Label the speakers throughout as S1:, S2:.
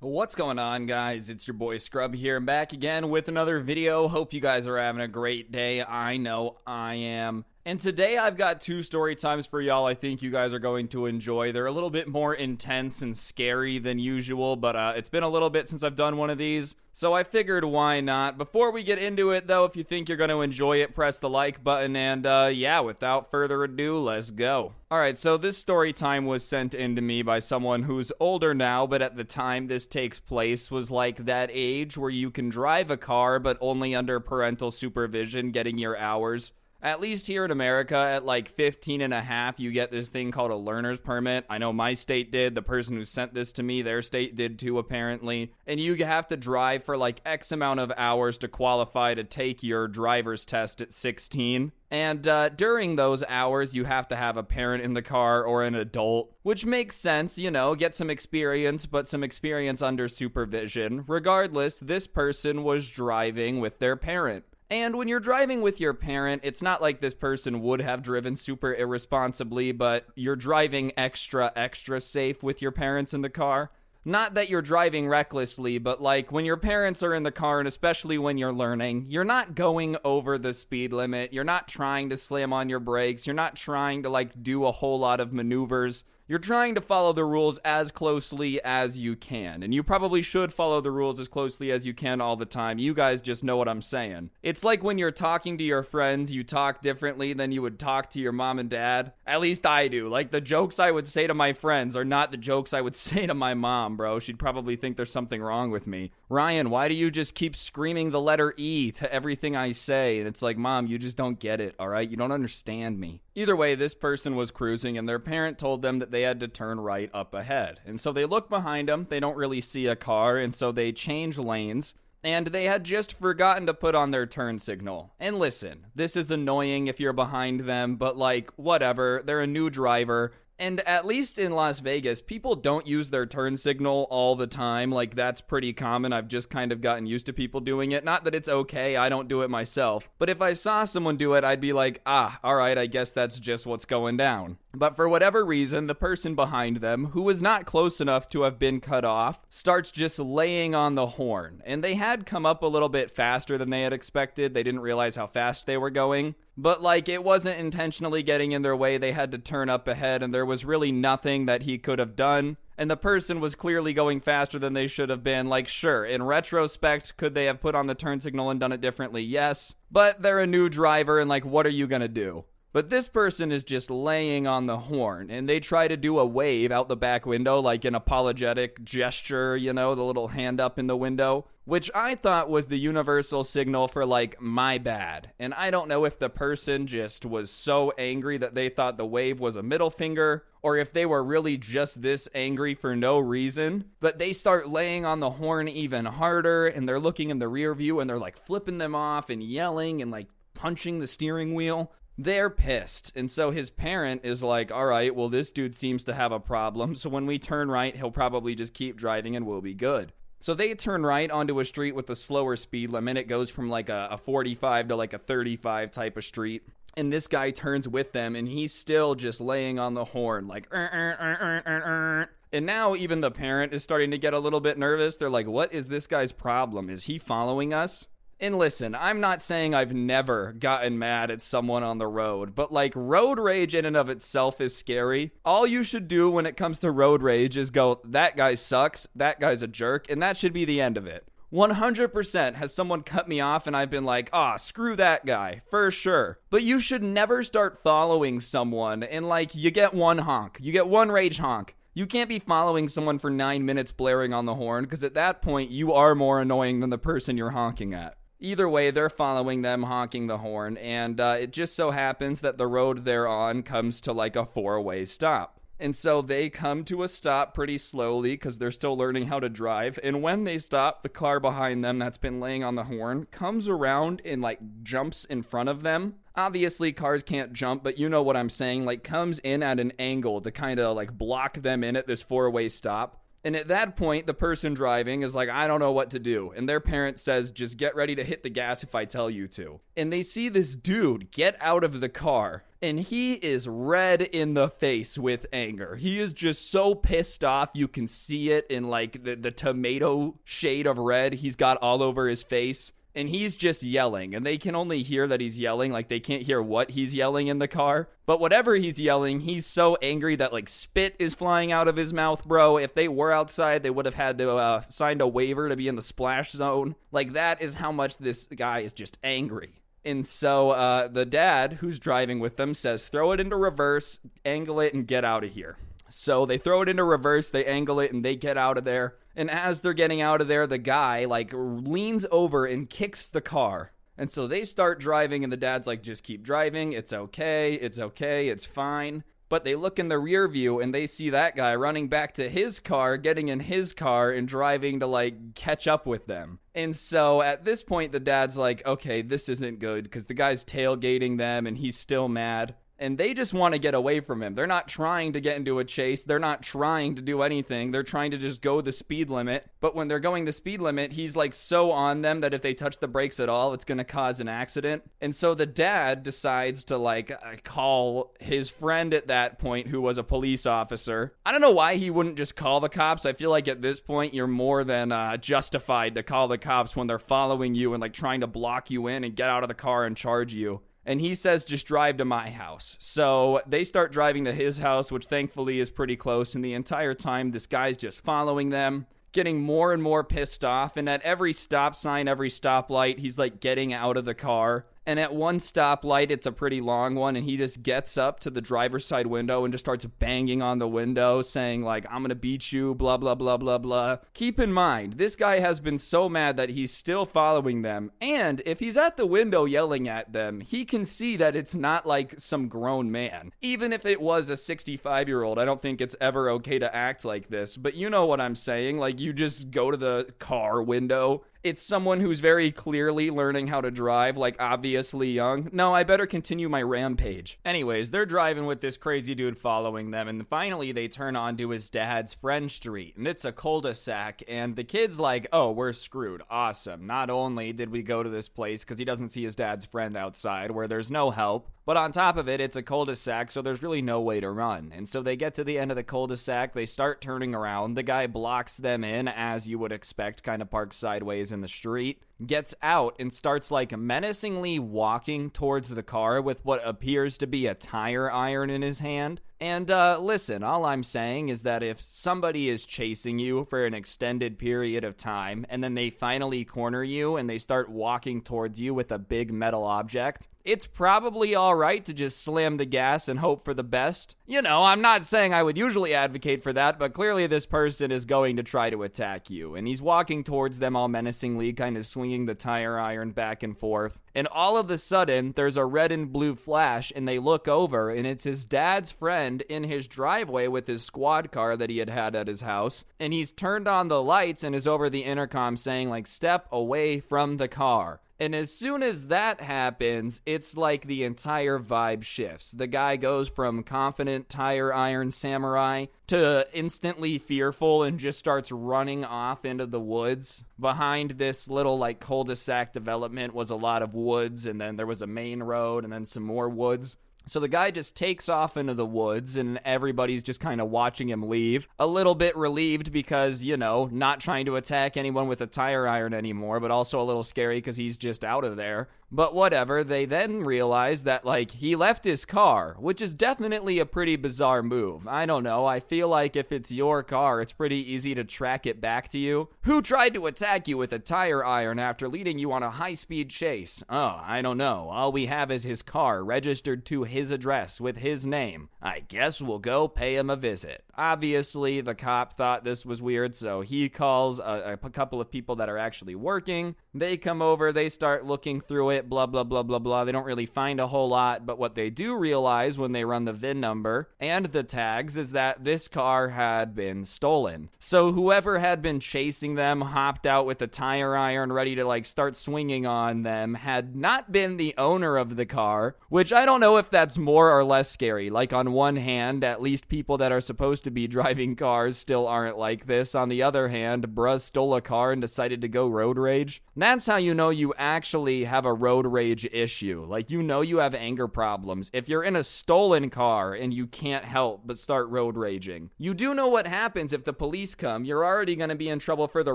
S1: What's going on, guys? It's your boy Scrub here, back again with another video. Hope you guys are having a great day. I know I am. And today I've got two story times for y'all I think you guys are going to enjoy. They're a little bit more intense and scary than usual, but uh, it's been a little bit since I've done one of these, so I figured why not. Before we get into it, though, if you think you're going to enjoy it, press the like button, and uh, yeah, without further ado, let's go. Alright, so this story time was sent in to me by someone who's older now, but at the time this takes place was like that age where you can drive a car, but only under parental supervision, getting your hours. At least here in America, at like 15 and a half, you get this thing called a learner's permit. I know my state did. The person who sent this to me, their state did too, apparently. And you have to drive for like X amount of hours to qualify to take your driver's test at 16. And uh, during those hours, you have to have a parent in the car or an adult, which makes sense, you know, get some experience, but some experience under supervision. Regardless, this person was driving with their parent. And when you're driving with your parent, it's not like this person would have driven super irresponsibly, but you're driving extra, extra safe with your parents in the car. Not that you're driving recklessly, but like when your parents are in the car, and especially when you're learning, you're not going over the speed limit. You're not trying to slam on your brakes. You're not trying to like do a whole lot of maneuvers. You're trying to follow the rules as closely as you can, and you probably should follow the rules as closely as you can all the time. You guys just know what I'm saying. It's like when you're talking to your friends, you talk differently than you would talk to your mom and dad. At least I do. Like the jokes I would say to my friends are not the jokes I would say to my mom, bro. She'd probably think there's something wrong with me. Ryan, why do you just keep screaming the letter E to everything I say? And it's like, Mom, you just don't get it, all right? You don't understand me. Either way, this person was cruising, and their parent told them that they had to turn right up ahead. And so they look behind them, they don't really see a car, and so they change lanes. And they had just forgotten to put on their turn signal. And listen, this is annoying if you're behind them, but like, whatever. They're a new driver. And at least in Las Vegas, people don't use their turn signal all the time. Like, that's pretty common. I've just kind of gotten used to people doing it. Not that it's okay, I don't do it myself. But if I saw someone do it, I'd be like, ah, alright, I guess that's just what's going down. But for whatever reason, the person behind them, who was not close enough to have been cut off, starts just laying on the horn. And they had come up a little bit faster than they had expected. They didn't realize how fast they were going. But like it wasn't intentionally getting in their way. They had to turn up ahead, and there was really nothing that he could have done. And the person was clearly going faster than they should have been. Like, sure, in retrospect, could they have put on the turn signal and done it differently? Yes. But they're a new driver, and like, what are you gonna do? But this person is just laying on the horn, and they try to do a wave out the back window, like an apologetic gesture, you know, the little hand up in the window, which I thought was the universal signal for, like, my bad. And I don't know if the person just was so angry that they thought the wave was a middle finger, or if they were really just this angry for no reason. But they start laying on the horn even harder, and they're looking in the rear view, and they're like flipping them off and yelling and like punching the steering wheel they're pissed. And so his parent is like, all right, well, this dude seems to have a problem. So when we turn right, he'll probably just keep driving and we'll be good. So they turn right onto a street with a slower speed limit. It goes from like a, a 45 to like a 35 type of street. And this guy turns with them and he's still just laying on the horn, like, "Er, er, er, er, er, er." and now even the parent is starting to get a little bit nervous. They're like, what is this guy's problem? Is he following us? And listen, I'm not saying I've never gotten mad at someone on the road, but like road rage in and of itself is scary. All you should do when it comes to road rage is go, that guy sucks, that guy's a jerk, and that should be the end of it. 100% has someone cut me off and I've been like, ah, screw that guy, for sure. But you should never start following someone and like, you get one honk, you get one rage honk. You can't be following someone for nine minutes blaring on the horn because at that point you are more annoying than the person you're honking at. Either way, they're following them, honking the horn, and uh, it just so happens that the road they're on comes to like a four way stop. And so they come to a stop pretty slowly because they're still learning how to drive. And when they stop, the car behind them that's been laying on the horn comes around and like jumps in front of them. Obviously, cars can't jump, but you know what I'm saying. Like, comes in at an angle to kind of like block them in at this four way stop. And at that point, the person driving is like, I don't know what to do. And their parent says, just get ready to hit the gas if I tell you to. And they see this dude get out of the car and he is red in the face with anger. He is just so pissed off. You can see it in like the, the tomato shade of red he's got all over his face and he's just yelling and they can only hear that he's yelling like they can't hear what he's yelling in the car. But whatever he's yelling he's so angry that like spit is flying out of his mouth bro. If they were outside they would have had to uh, signed a waiver to be in the splash zone. Like that is how much this guy is just angry. And so uh, the dad who's driving with them says throw it into reverse angle it and get out of here so they throw it into reverse, they angle it, and they get out of there. And as they're getting out of there, the guy like leans over and kicks the car. And so they start driving, and the dad's like, just keep driving. It's okay. It's okay. It's fine. But they look in the rear view and they see that guy running back to his car, getting in his car, and driving to like catch up with them. And so at this point, the dad's like, okay, this isn't good because the guy's tailgating them and he's still mad and they just want to get away from him. They're not trying to get into a chase. They're not trying to do anything. They're trying to just go the speed limit. But when they're going the speed limit, he's like so on them that if they touch the brakes at all, it's going to cause an accident. And so the dad decides to like uh, call his friend at that point who was a police officer. I don't know why he wouldn't just call the cops. I feel like at this point you're more than uh, justified to call the cops when they're following you and like trying to block you in and get out of the car and charge you and he says just drive to my house. So they start driving to his house, which thankfully is pretty close. And the entire time, this guy's just following them, getting more and more pissed off. And at every stop sign, every stoplight, he's like getting out of the car and at one stoplight, it's a pretty long one, and he just gets up to the driver's side window and just starts banging on the window, saying, like, I'm gonna beat you, blah, blah, blah, blah, blah. Keep in mind, this guy has been so mad that he's still following them, and if he's at the window yelling at them, he can see that it's not like some grown man. Even if it was a 65 year old, I don't think it's ever okay to act like this, but you know what I'm saying. Like, you just go to the car window it's someone who's very clearly learning how to drive, like obviously young. No, I better continue my rampage. Anyways, they're driving with this crazy dude following them, and finally they turn onto his dad's friend Street, and it's a cul-de-sac, and the kid's like, oh, we're screwed. Awesome. Not only did we go to this place because he doesn't see his dad's friend outside where there's no help, but on top of it, it's a cul de sac, so there's really no way to run. And so they get to the end of the cul de sac, they start turning around. The guy blocks them in, as you would expect, kind of parked sideways in the street gets out and starts like menacingly walking towards the car with what appears to be a tire iron in his hand. And uh, listen, all I'm saying is that if somebody is chasing you for an extended period of time and then they finally corner you and they start walking towards you with a big metal object, it's probably all right to just slam the gas and hope for the best. You know, I'm not saying I would usually advocate for that, but clearly this person is going to try to attack you. And he's walking towards them all menacingly, kind of swinging swinging the tire iron back and forth. And all of a sudden, there's a red and blue flash, and they look over, and it's his dad's friend in his driveway with his squad car that he had had at his house. And he's turned on the lights and is over the intercom saying, like, step away from the car. And as soon as that happens, it's like the entire vibe shifts. The guy goes from confident tire iron samurai to instantly fearful and just starts running off into the woods. Behind this little like cul-de-sac development was a lot of woods and then there was a main road and then some more woods. So the guy just takes off into the woods, and everybody's just kind of watching him leave. A little bit relieved because, you know, not trying to attack anyone with a tire iron anymore, but also a little scary because he's just out of there. But whatever, they then realize that, like, he left his car, which is definitely a pretty bizarre move. I don't know, I feel like if it's your car, it's pretty easy to track it back to you. Who tried to attack you with a tire iron after leading you on a high speed chase? Oh, I don't know. All we have is his car registered to his address with his name. I guess we'll go pay him a visit. Obviously, the cop thought this was weird, so he calls a, a couple of people that are actually working. They come over, they start looking through it, blah, blah, blah, blah, blah. They don't really find a whole lot, but what they do realize when they run the VIN number and the tags is that this car had been stolen. So whoever had been chasing them, hopped out with a tire iron, ready to like start swinging on them, had not been the owner of the car, which I don't know if that's more or less scary. Like, on one hand, at least people that are supposed to to be driving cars still aren't like this. On the other hand, bruh stole a car and decided to go road rage. That's how you know you actually have a road rage issue. Like, you know, you have anger problems. If you're in a stolen car and you can't help but start road raging, you do know what happens if the police come. You're already going to be in trouble for the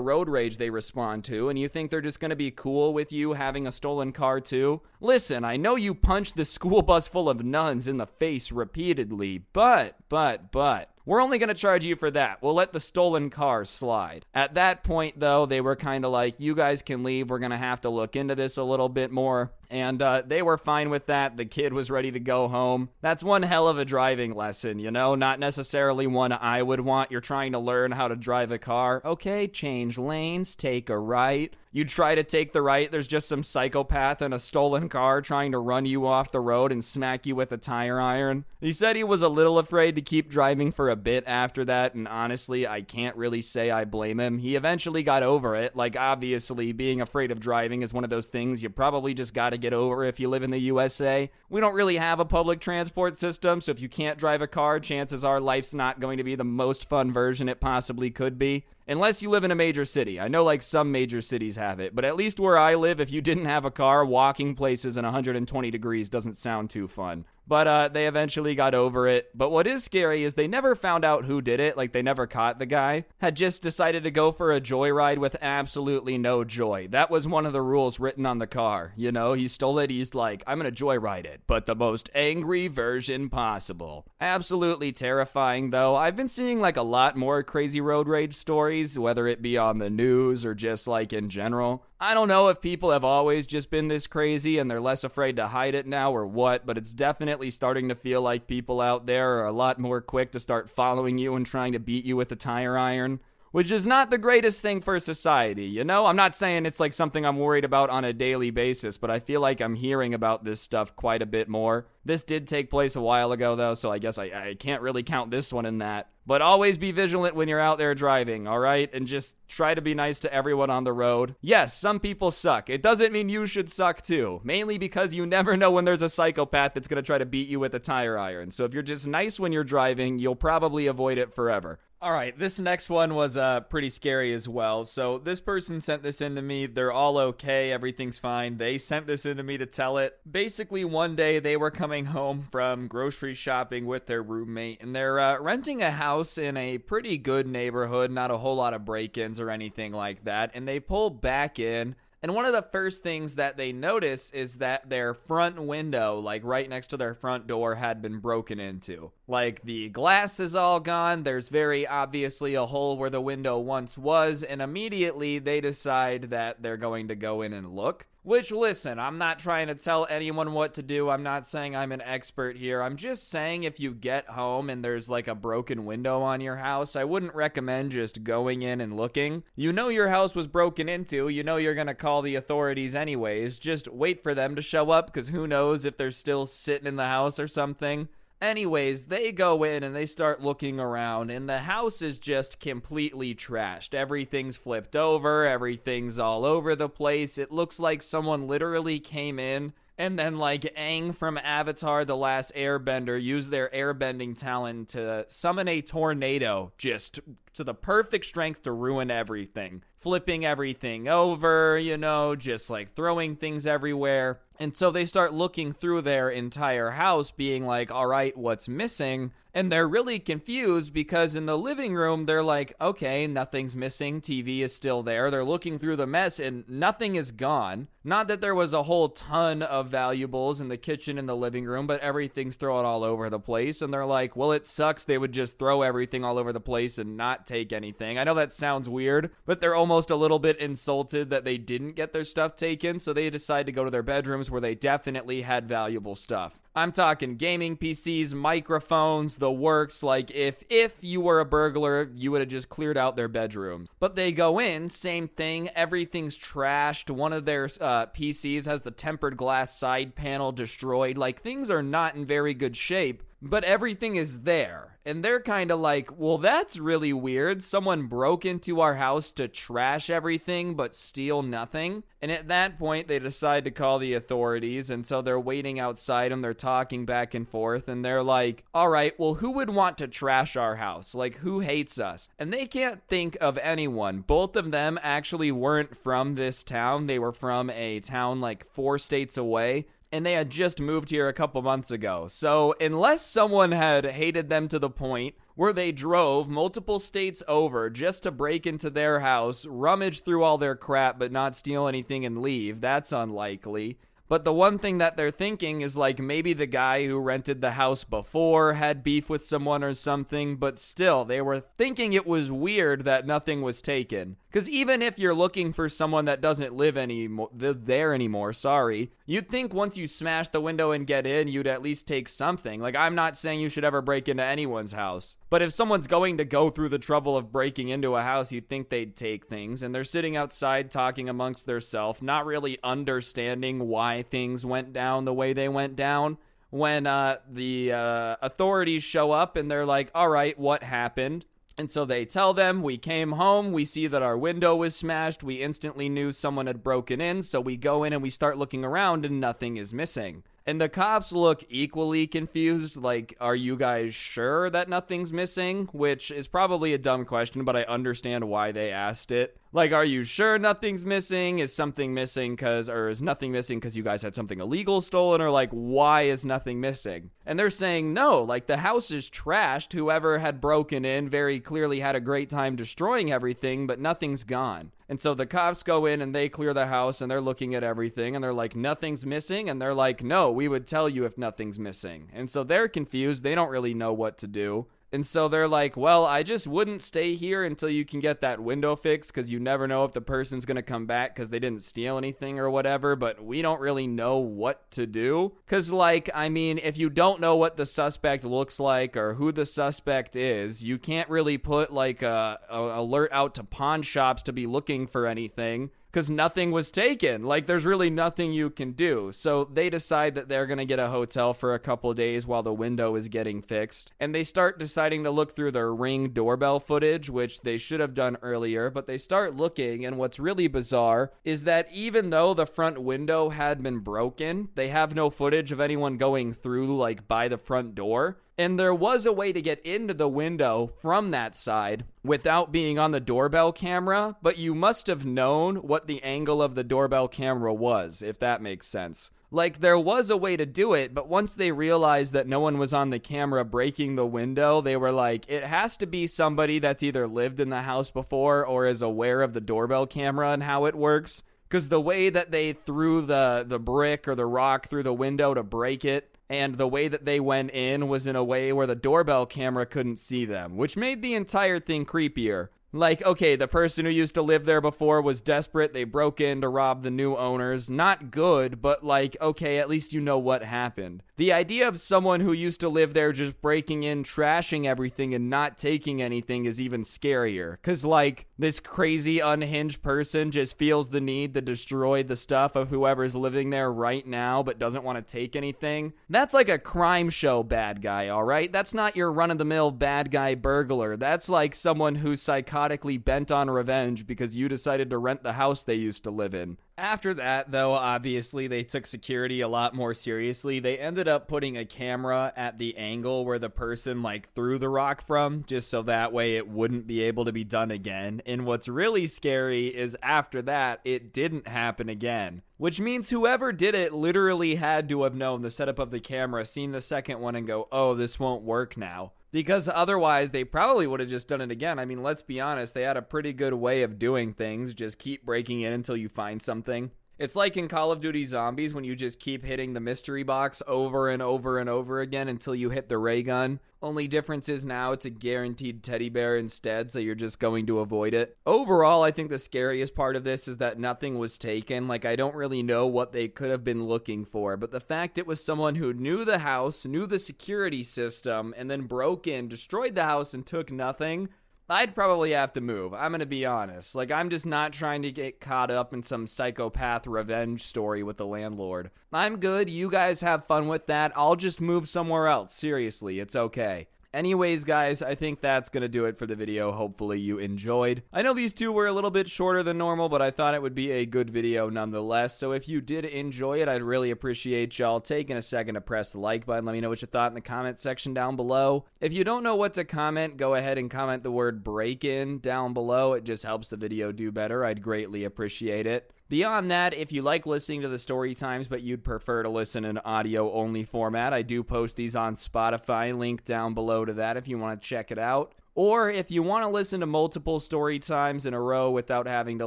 S1: road rage they respond to, and you think they're just going to be cool with you having a stolen car too? Listen, I know you punched the school bus full of nuns in the face repeatedly, but, but, but, we're only going to charge you for that. We'll let the stolen cars slide. At that point, though, they were kind of like, you guys can leave. We're going to have to look into this a little bit more. And uh, they were fine with that. The kid was ready to go home. That's one hell of a driving lesson, you know? Not necessarily one I would want. You're trying to learn how to drive a car. Okay, change lanes, take a right. You try to take the right, there's just some psychopath in a stolen car trying to run you off the road and smack you with a tire iron. He said he was a little afraid to keep driving for a bit after that, and honestly, I can't really say I blame him. He eventually got over it. Like, obviously, being afraid of driving is one of those things you probably just gotta get over if you live in the USA. We don't really have a public transport system, so if you can't drive a car, chances are life's not going to be the most fun version it possibly could be. Unless you live in a major city. I know like some major cities have it, but at least where I live, if you didn't have a car, walking places in 120 degrees doesn't sound too fun. But uh, they eventually got over it. But what is scary is they never found out who did it. Like they never caught the guy. Had just decided to go for a joyride with absolutely no joy. That was one of the rules written on the car. You know, he stole it. He's like, I'm gonna joyride it, but the most angry version possible. Absolutely terrifying though. I've been seeing like a lot more crazy road rage stories, whether it be on the news or just like in general. I don't know if people have always just been this crazy and they're less afraid to hide it now or what, but it's definitely starting to feel like people out there are a lot more quick to start following you and trying to beat you with a tire iron. Which is not the greatest thing for society, you know? I'm not saying it's like something I'm worried about on a daily basis, but I feel like I'm hearing about this stuff quite a bit more. This did take place a while ago, though, so I guess I, I can't really count this one in that. But always be vigilant when you're out there driving, all right? And just try to be nice to everyone on the road. Yes, some people suck. It doesn't mean you should suck too. Mainly because you never know when there's a psychopath that's gonna try to beat you with a tire iron. So if you're just nice when you're driving, you'll probably avoid it forever. All right, this next one was uh, pretty scary as well. So, this person sent this in to me. They're all okay, everything's fine. They sent this in to me to tell it. Basically, one day they were coming home from grocery shopping with their roommate, and they're uh, renting a house in a pretty good neighborhood, not a whole lot of break ins or anything like that. And they pull back in and one of the first things that they notice is that their front window, like right next to their front door, had been broken into. Like the glass is all gone, there's very obviously a hole where the window once was, and immediately they decide that they're going to go in and look. Which, listen, I'm not trying to tell anyone what to do. I'm not saying I'm an expert here. I'm just saying if you get home and there's like a broken window on your house, I wouldn't recommend just going in and looking. You know your house was broken into. You know you're going to call the authorities anyways. Just wait for them to show up because who knows if they're still sitting in the house or something. Anyways, they go in and they start looking around, and the house is just completely trashed. Everything's flipped over, everything's all over the place. It looks like someone literally came in and then, like Aang from Avatar The Last Airbender, used their airbending talent to summon a tornado just to the perfect strength to ruin everything. Flipping everything over, you know, just like throwing things everywhere. And so they start looking through their entire house, being like, all right, what's missing? And they're really confused because in the living room, they're like, okay, nothing's missing. TV is still there. They're looking through the mess and nothing is gone. Not that there was a whole ton of valuables in the kitchen and the living room, but everything's thrown all over the place. And they're like, well, it sucks. They would just throw everything all over the place and not take anything. I know that sounds weird, but they're almost a little bit insulted that they didn't get their stuff taken. So they decide to go to their bedrooms where they definitely had valuable stuff. I'm talking gaming PCs, microphones, the works. Like if if you were a burglar, you would have just cleared out their bedroom. But they go in, same thing. Everything's trashed. One of their uh, Uh, PCs has the tempered glass side panel destroyed. Like things are not in very good shape. But everything is there. And they're kind of like, well, that's really weird. Someone broke into our house to trash everything but steal nothing. And at that point, they decide to call the authorities. And so they're waiting outside and they're talking back and forth. And they're like, all right, well, who would want to trash our house? Like, who hates us? And they can't think of anyone. Both of them actually weren't from this town, they were from a town like four states away and they had just moved here a couple months ago. So, unless someone had hated them to the point where they drove multiple states over just to break into their house, rummage through all their crap, but not steal anything and leave, that's unlikely. But the one thing that they're thinking is like maybe the guy who rented the house before had beef with someone or something, but still, they were thinking it was weird that nothing was taken. Because even if you're looking for someone that doesn't live anymore, there anymore, sorry, you'd think once you smash the window and get in, you'd at least take something. Like, I'm not saying you should ever break into anyone's house, but if someone's going to go through the trouble of breaking into a house, you'd think they'd take things. And they're sitting outside talking amongst themselves, not really understanding why things went down the way they went down when uh, the uh, authorities show up and they're like, all right, what happened? And so they tell them, We came home, we see that our window was smashed, we instantly knew someone had broken in, so we go in and we start looking around and nothing is missing. And the cops look equally confused, like, are you guys sure that nothing's missing? Which is probably a dumb question, but I understand why they asked it. Like, are you sure nothing's missing? Is something missing because, or is nothing missing because you guys had something illegal stolen? Or like, why is nothing missing? And they're saying, no, like the house is trashed. Whoever had broken in very clearly had a great time destroying everything, but nothing's gone. And so the cops go in and they clear the house and they're looking at everything and they're like, nothing's missing. And they're like, no, we would tell you if nothing's missing. And so they're confused. They don't really know what to do. And so they're like, well, I just wouldn't stay here until you can get that window fixed because you never know if the person's going to come back because they didn't steal anything or whatever. But we don't really know what to do. Because, like, I mean, if you don't know what the suspect looks like or who the suspect is, you can't really put like a, a alert out to pawn shops to be looking for anything because nothing was taken. Like, there's really nothing you can do. So they decide that they're going to get a hotel for a couple days while the window is getting fixed. And they start deciding to look through their ring doorbell footage, which they should have done earlier. But they start looking, and what's really bizarre is that even though the front window had been broken, they have no footage of anyone going through, like, by the front door. And there was a way to get into the window from that side without being on the doorbell camera, but you must have known what the angle of the doorbell camera was, if that makes sense. Like, there was a way to do it, but once they realized that no one was on the camera breaking the window, they were like, it has to be somebody that's either lived in the house before or is aware of the doorbell camera and how it works. Because the way that they threw the, the brick or the rock through the window to break it and the way that they went in was in a way where the doorbell camera couldn't see them, which made the entire thing creepier. Like, okay, the person who used to live there before was desperate. They broke in to rob the new owners. Not good, but like, okay, at least you know what happened. The idea of someone who used to live there just breaking in, trashing everything, and not taking anything is even scarier. Because, like, this crazy, unhinged person just feels the need to destroy the stuff of whoever's living there right now, but doesn't want to take anything. That's like a crime show bad guy, alright? That's not your run of the mill bad guy burglar. That's like someone who's psychotically bent on revenge because you decided to rent the house they used to live in. After that, though, obviously they took security a lot more seriously. They ended up putting a camera at the angle where the person like threw the rock from, just so that way it wouldn't be able to be done again. And what's really scary is after that, it didn't happen again. Which means whoever did it literally had to have known the setup of the camera, seen the second one, and go, oh, this won't work now because otherwise they probably would have just done it again. I mean, let's be honest, they had a pretty good way of doing things. Just keep breaking in until you find something. It's like in Call of Duty Zombies when you just keep hitting the mystery box over and over and over again until you hit the ray gun. Only difference is now it's a guaranteed teddy bear instead, so you're just going to avoid it. Overall, I think the scariest part of this is that nothing was taken. Like, I don't really know what they could have been looking for, but the fact it was someone who knew the house, knew the security system, and then broke in, destroyed the house, and took nothing I'd probably have to move. I'm going to be honest. Like, I'm just not trying to get caught up in some psychopath revenge story with the landlord. I'm good. You guys have fun with that. I'll just move somewhere else. Seriously, it's okay. Anyways, guys, I think that's going to do it for the video. Hopefully, you enjoyed. I know these two were a little bit shorter than normal, but I thought it would be a good video nonetheless. So if you did enjoy it, I'd really appreciate y'all taking a second to press the like button. Let me know what you thought in the comment section down below. If you don't know what to comment, go ahead and comment the word break in down below. It just helps the video do better. I'd greatly appreciate it. Beyond that, if you like listening to the story times but you'd prefer to listen in audio only format, I do post these on Spotify. Link down below to that if you want to check it out. Or if you want to listen to multiple story times in a row without having to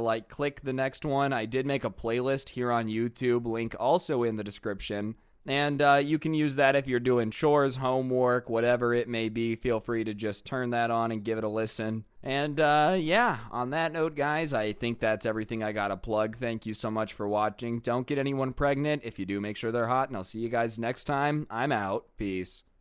S1: like click the next one, I did make a playlist here on YouTube, link also in the description. And uh, you can use that if you're doing chores, homework, whatever it may be. Feel free to just turn that on and give it a listen. And uh, yeah, on that note, guys, I think that's everything I got to plug. Thank you so much for watching. Don't get anyone pregnant. If you do, make sure they're hot. And I'll see you guys next time. I'm out. Peace.